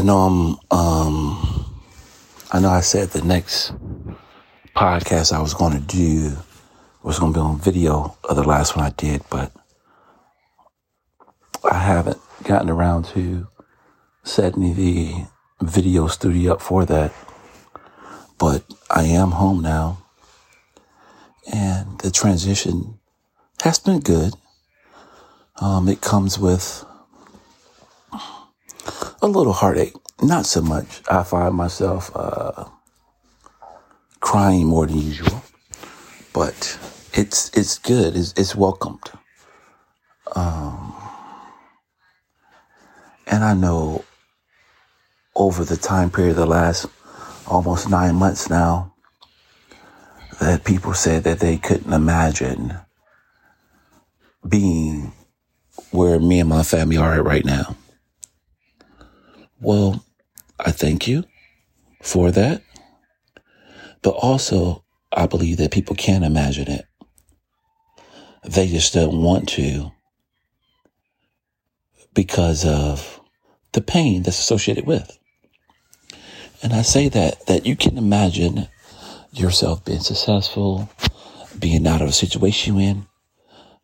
I know I'm, um, I know I said the next podcast I was going to do was going to be on video of the last one I did, but I haven't gotten around to setting the video studio up for that. But I am home now and the transition has been good. Um, it comes with a little heartache, not so much. I find myself uh, crying more than usual, but it's it's good. It's, it's welcomed, um, and I know over the time period, the last almost nine months now, that people said that they couldn't imagine being where me and my family are right now. Well, I thank you for that. But also, I believe that people can imagine it. They just don't want to because of the pain that's associated with. And I say that, that you can imagine yourself being successful, being out of a situation you're in.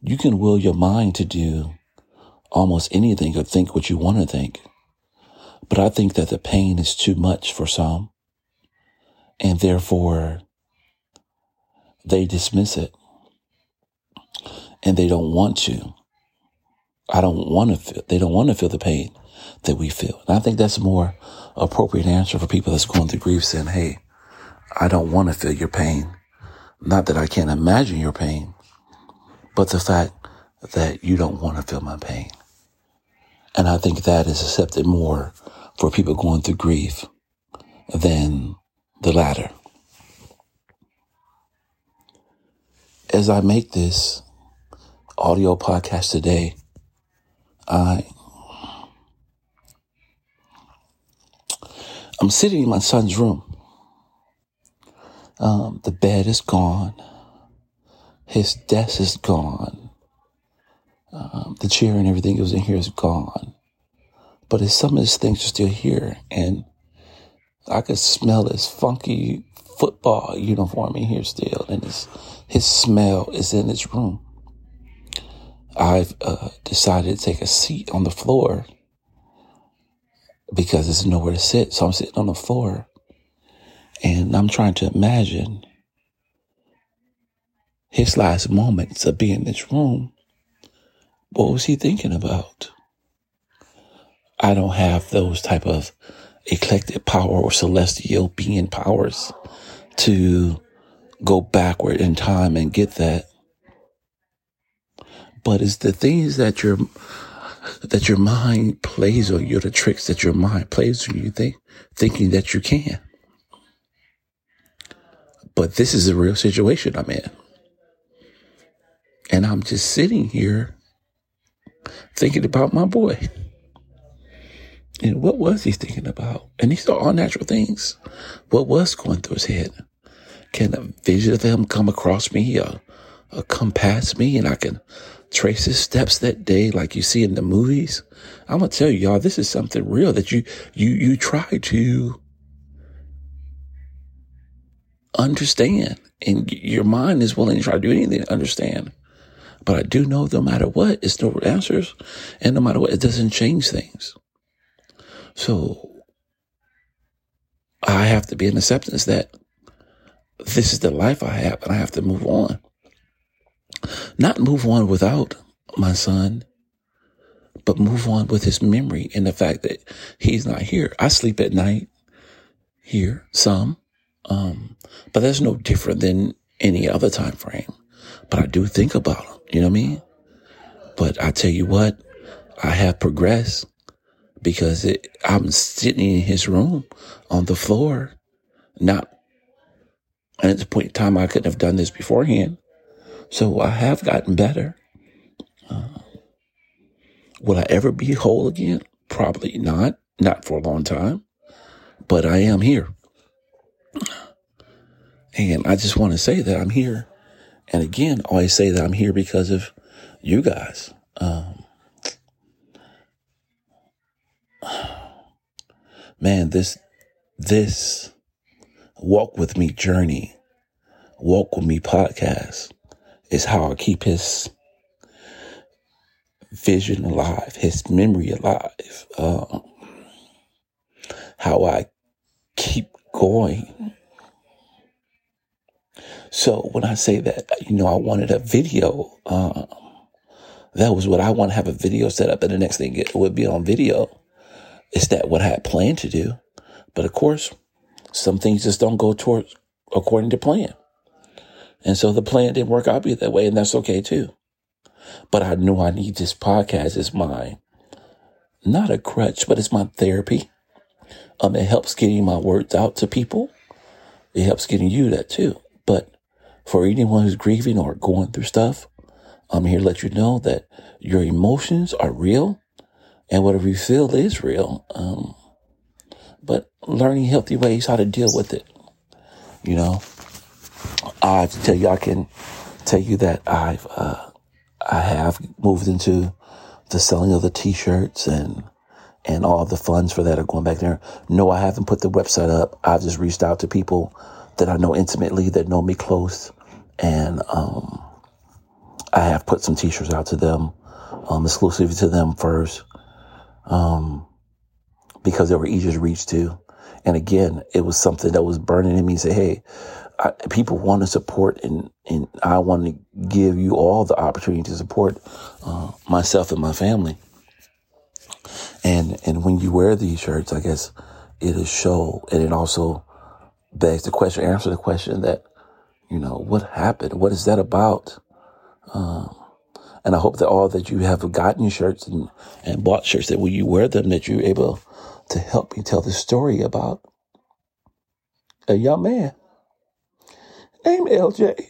You can will your mind to do almost anything or think what you want to think. But I think that the pain is too much for some. And therefore, they dismiss it. And they don't want to. I don't want to feel, they don't want to feel the pain that we feel. And I think that's a more appropriate answer for people that's going through grief saying, Hey, I don't want to feel your pain. Not that I can't imagine your pain, but the fact that you don't want to feel my pain. And I think that is accepted more for people going through grief than the latter. As I make this audio podcast today, I I'm sitting in my son's room. Um, the bed is gone. His desk is gone. Um, the chair and everything that was in here is gone. But some of his things are still here. And I could smell his funky football uniform in here still. And his, his smell is in his room. I've uh, decided to take a seat on the floor because there's nowhere to sit. So I'm sitting on the floor and I'm trying to imagine his last moments of being in this room. What was he thinking about? I don't have those type of eclectic power or celestial being powers to go backward in time and get that. But it's the things that your that your mind plays on you, the tricks that your mind plays on you, think, thinking that you can. But this is a real situation I'm in. And I'm just sitting here thinking about my boy. And what was he thinking about? And these are all natural things. What was going through his head? Can a vision of him come across me or, or come past me and I can trace his steps that day like you see in the movies? I'm gonna tell you, y'all, this is something real that you you you try to understand. And your mind is willing to try to do anything to understand. But I do know no matter what, it's no answers. And no matter what, it doesn't change things. So I have to be in acceptance that this is the life I have and I have to move on. Not move on without my son, but move on with his memory and the fact that he's not here. I sleep at night here some. Um, but that's no different than any other time frame. But I do think about him. You know what I mean? But I tell you what, I have progressed because it, I'm sitting in his room on the floor, not, and at the point in time I couldn't have done this beforehand. So I have gotten better. Uh, will I ever be whole again? Probably not. Not for a long time. But I am here. And I just want to say that I'm here. And again, I always say that I'm here because of you guys. Um, man, this, this walk with me journey, walk with me podcast is how I keep his vision alive, his memory alive, um, how I keep going. So when I say that, you know, I wanted a video, um, that was what I want to have a video set up, and the next thing it would be on video. Is that what I had planned to do? But of course, some things just don't go towards according to plan. And so the plan didn't work out that way, and that's okay too. But I know I need this podcast as my, not a crutch, but it's my therapy. Um, it helps getting my words out to people. It helps getting you that too. But for anyone who's grieving or going through stuff, I'm here to let you know that your emotions are real and whatever you feel is real. Um, but learning healthy ways how to deal with it. You know, I tell you, I can tell you that I've, uh, I have moved into the selling of the t-shirts and, and all the funds for that are going back there. No, I haven't put the website up. I've just reached out to people that I know intimately that know me close and, um, I have put some t-shirts out to them, um, exclusively to them first, um, because they were easier to reach to. And again, it was something that was burning in me. Say, hey, I, people want to support, and and I want to give you all the opportunity to support uh, myself and my family. And and when you wear these shirts, I guess it is show, and it also begs the question, answer the question that you know what happened, what is that about? Um, and I hope that all that you have gotten shirts and, and bought shirts that when you wear them, that you're able to help me tell the story about a young man named LJ.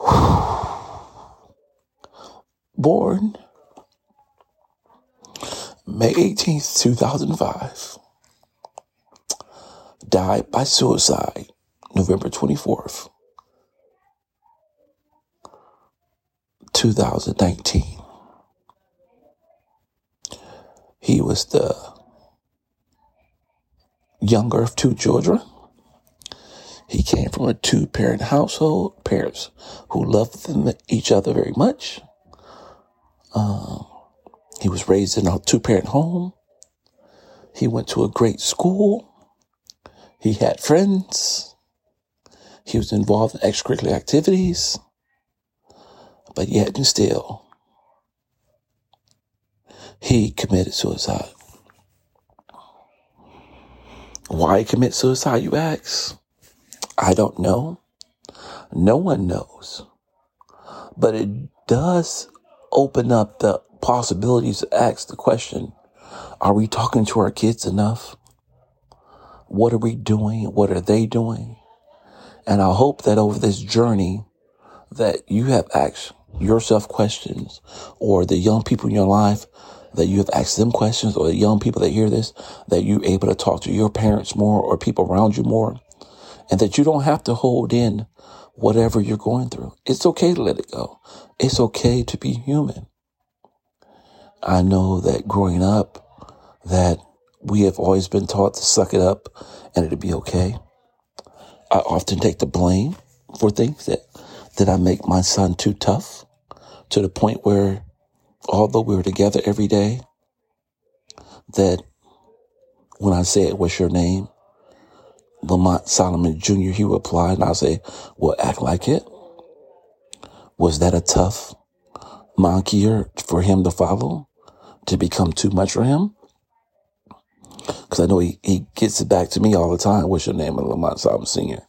Born May 18th, 2005 died by suicide November 24th, 2019. He was the younger of two children. He came from a two parent household, parents who loved them, each other very much. Um, he was raised in a two parent home. He went to a great school. He had friends. He was involved in extracurricular activities. But yet and still, he committed suicide. Why commit suicide, you ask? I don't know. No one knows. But it does open up the possibilities to ask the question, are we talking to our kids enough? What are we doing? What are they doing? And I hope that over this journey that you have asked yourself questions or the young people in your life that you have asked them questions or the young people that hear this, that you're able to talk to your parents more or people around you more and that you don't have to hold in whatever you're going through. It's okay to let it go. It's okay to be human. I know that growing up that we have always been taught to suck it up and it'll be okay. I often take the blame for things that, that I make my son too tough to the point where although we were together every day, that when I said, what's your name? Lamont Solomon Jr., he replied, and I'll say, well, act like it. Was that a tough monkey for him to follow? To become too much for him? Because I know he, he gets it back to me all the time. What's your name? Lamont Solomon Sr.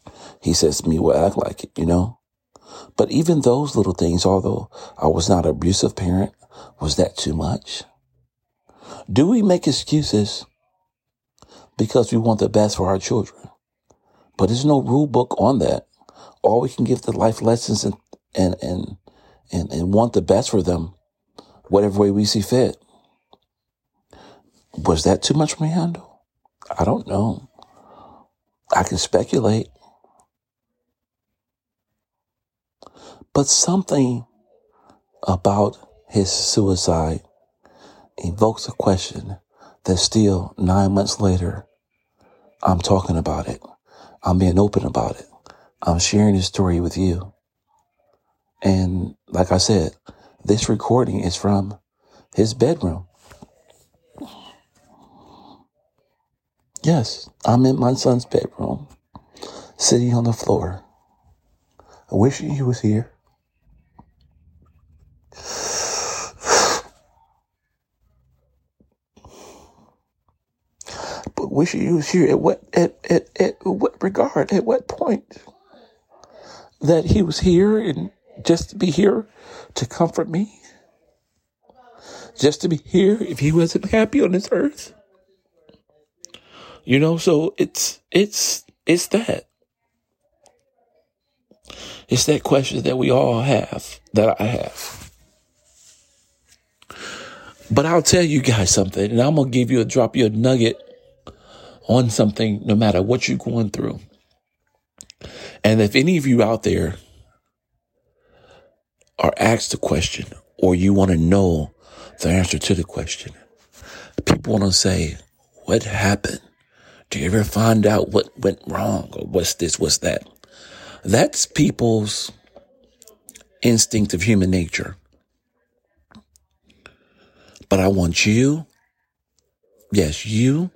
He says to me, well, act like it, you know? But even those little things, although I was not an abusive parent, was that too much? Do we make excuses because we want the best for our children? But there's no rule book on that. All we can give the life lessons and, and, and, and, and want the best for them, whatever way we see fit. Was that too much for me to handle? I don't know. I can speculate. But something about his suicide evokes a question that still nine months later, I'm talking about it. I'm being open about it. I'm sharing this story with you. And like I said, this recording is from his bedroom. Yes, I'm in my son's bedroom, sitting on the floor. I wish he was here. But wish he was here at what at, at, at what regard, at what point that he was here and just to be here to comfort me. Just to be here if he wasn't happy on this earth. You know, so it's, it's, it's that. It's that question that we all have, that I have. But I'll tell you guys something, and I'm going to give you a drop you a nugget on something no matter what you're going through. And if any of you out there are asked a question or you want to know the answer to the question, people want to say, what happened? Do you ever find out what went wrong or what's this, what's that? That's people's instinct of human nature. But I want you, yes, you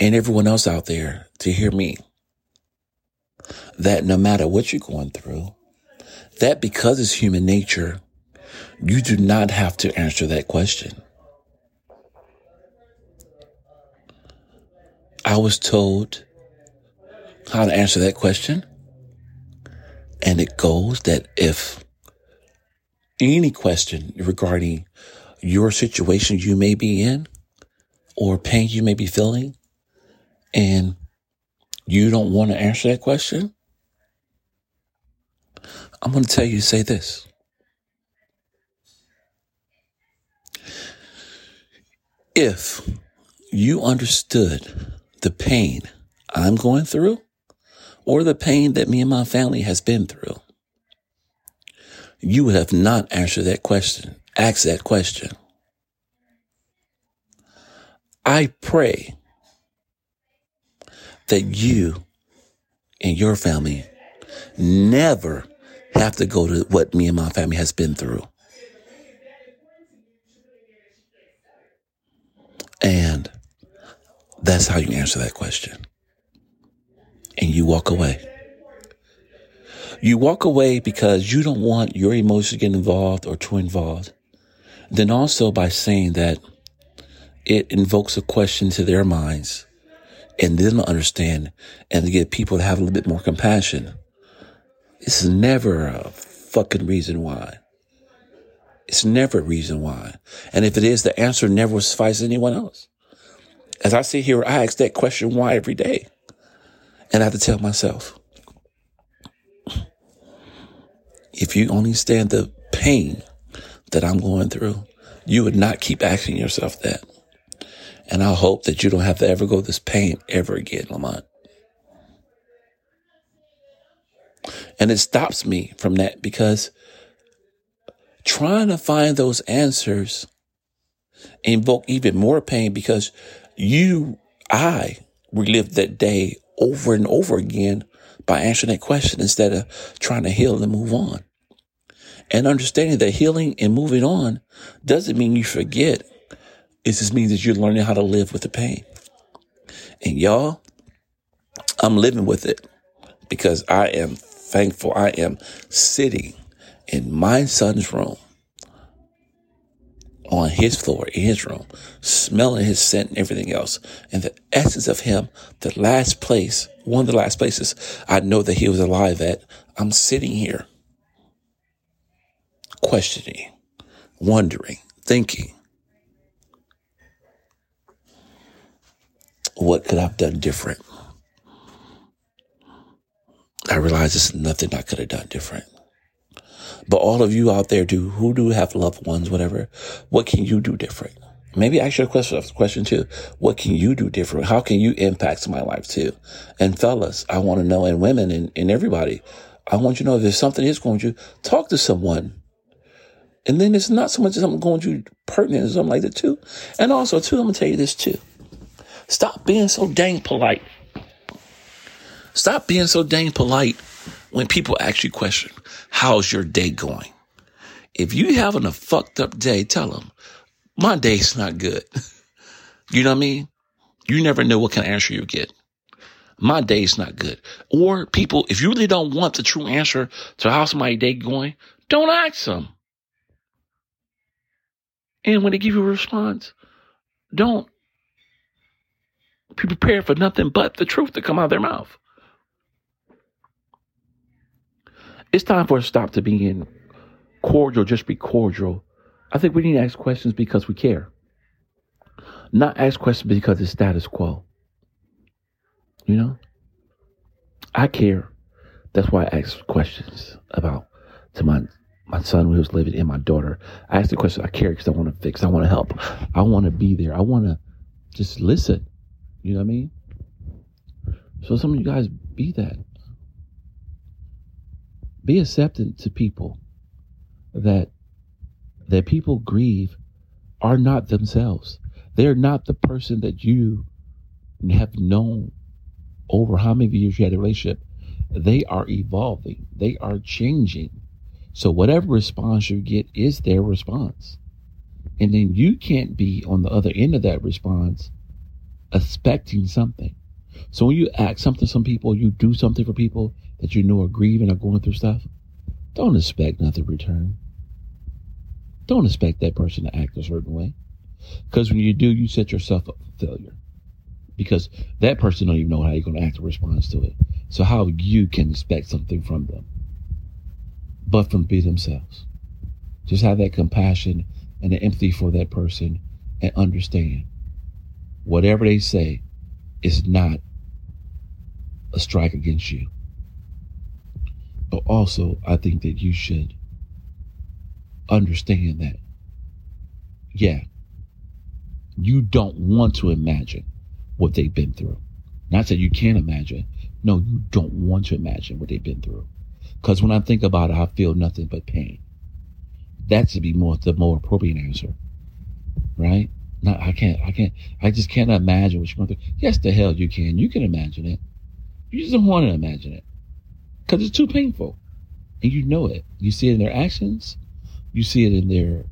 and everyone else out there to hear me that no matter what you're going through, that because it's human nature, you do not have to answer that question. I was told how to answer that question. And it goes that if any question regarding your situation you may be in or pain you may be feeling and you don't want to answer that question, I'm going to tell you to say this. If you understood the pain I'm going through or the pain that me and my family has been through, you have not answered that question, asked that question. I pray that you and your family never have to go to what me and my family has been through. And that's how you answer that question. And you walk away. You walk away because you don't want your emotions to get involved or too involved. Then also by saying that it invokes a question to their minds and them to understand and to get people to have a little bit more compassion. This is never a fucking reason why. It's never a reason why. And if it is, the answer never will suffice anyone else. As I sit here, I ask that question why every day. And I have to tell myself, if you only stand the pain that I'm going through, you would not keep asking yourself that. And I hope that you don't have to ever go this pain ever again, Lamont. And it stops me from that because trying to find those answers invoke even more pain because you, I relived that day over and over again by answering that question instead of trying to heal and move on. And understanding that healing and moving on doesn't mean you forget. It just means that you're learning how to live with the pain. And y'all, I'm living with it because I am thankful. I am sitting in my son's room on his floor in his room, smelling his scent and everything else. And the essence of him, the last place, one of the last places I know that he was alive at, I'm sitting here questioning, wondering, thinking, what could I have done different? I realize there's nothing I could have done different. But all of you out there do who do have loved ones, whatever, what can you do different? Maybe ask your question, question too. What can you do different? How can you impact my life too? And fellas, I want to know, and women and, and everybody, I want you to know if there's something is going to talk to someone And then it's not so much I'm going to pertinent or something like that too. And also too, I'm gonna tell you this too. Stop being so dang polite. Stop being so dang polite when people ask you question, how's your day going? If you having a fucked up day, tell them, my day's not good. you know what I mean? You never know what kind of answer you get. My day's not good. Or people, if you really don't want the true answer to how somebody's day going, don't ask them. And when they give you a response, don't be prepared for nothing but the truth to come out of their mouth. It's time for to stop to being cordial, just be cordial. I think we need to ask questions because we care. Not ask questions because it's status quo. You know? I care. That's why I ask questions about to my my son who was living and my daughter. I ask the question. I care because I want to fix. I want to help. I want to be there. I want to just listen. You know what I mean? So some of you guys be that. Be accepting to people that that people grieve are not themselves. They're not the person that you have known over how many years you had a relationship. They are evolving. They are changing so whatever response you get is their response. And then you can't be on the other end of that response expecting something. So when you act something some people, you do something for people that you know are grieving or going through stuff, don't expect nothing in return. Don't expect that person to act a certain way. Because when you do, you set yourself up for failure. Because that person don't even know how you're going to act in response to it. So how you can expect something from them but from be themselves. Just have that compassion and the empathy for that person and understand whatever they say is not a strike against you. Also, I think that you should understand that, yeah, you don't want to imagine what they've been through. Not that you can't imagine. No, you don't want to imagine what they've been through. Because when I think about it, I feel nothing but pain. That should be more the more appropriate answer, right? No, I can't. I can't. I just can't imagine what you're going through. Yes, the hell you can. You can imagine it. You just don't want to imagine it because it's too painful, and you know it. You see it in their actions. You see it in their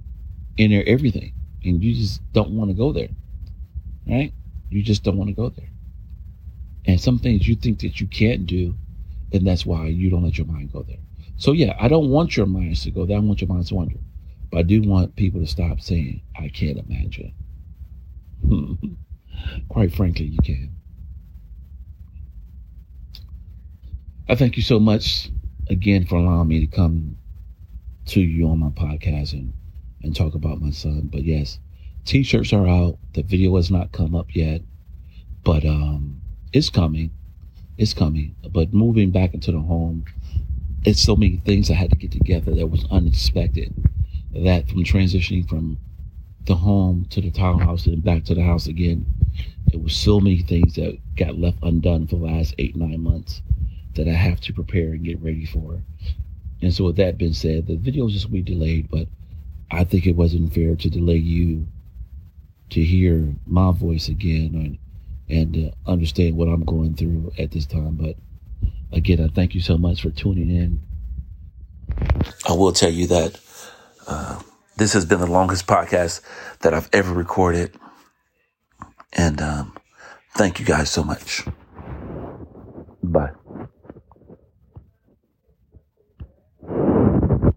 in their everything, and you just don't want to go there, right? You just don't want to go there. And some things you think that you can't do and that's why you don't let your mind go there. So yeah, I don't want your minds to go there. I want your minds to wander. But I do want people to stop saying, I can't imagine. Quite frankly, you can. I thank you so much again for allowing me to come to you on my podcast and, and talk about my son. But yes, t-shirts are out. The video has not come up yet, but um, it's coming it's coming. But moving back into the home, it's so many things I had to get together that was unexpected. That from transitioning from the home to the townhouse and back to the house again, it was so many things that got left undone for the last eight, nine months that I have to prepare and get ready for. And so with that being said, the video is just be delayed, but I think it wasn't fair to delay you to hear my voice again and and uh, understand what I'm going through at this time. But again, I thank you so much for tuning in. I will tell you that uh, this has been the longest podcast that I've ever recorded. And um, thank you guys so much. Bye.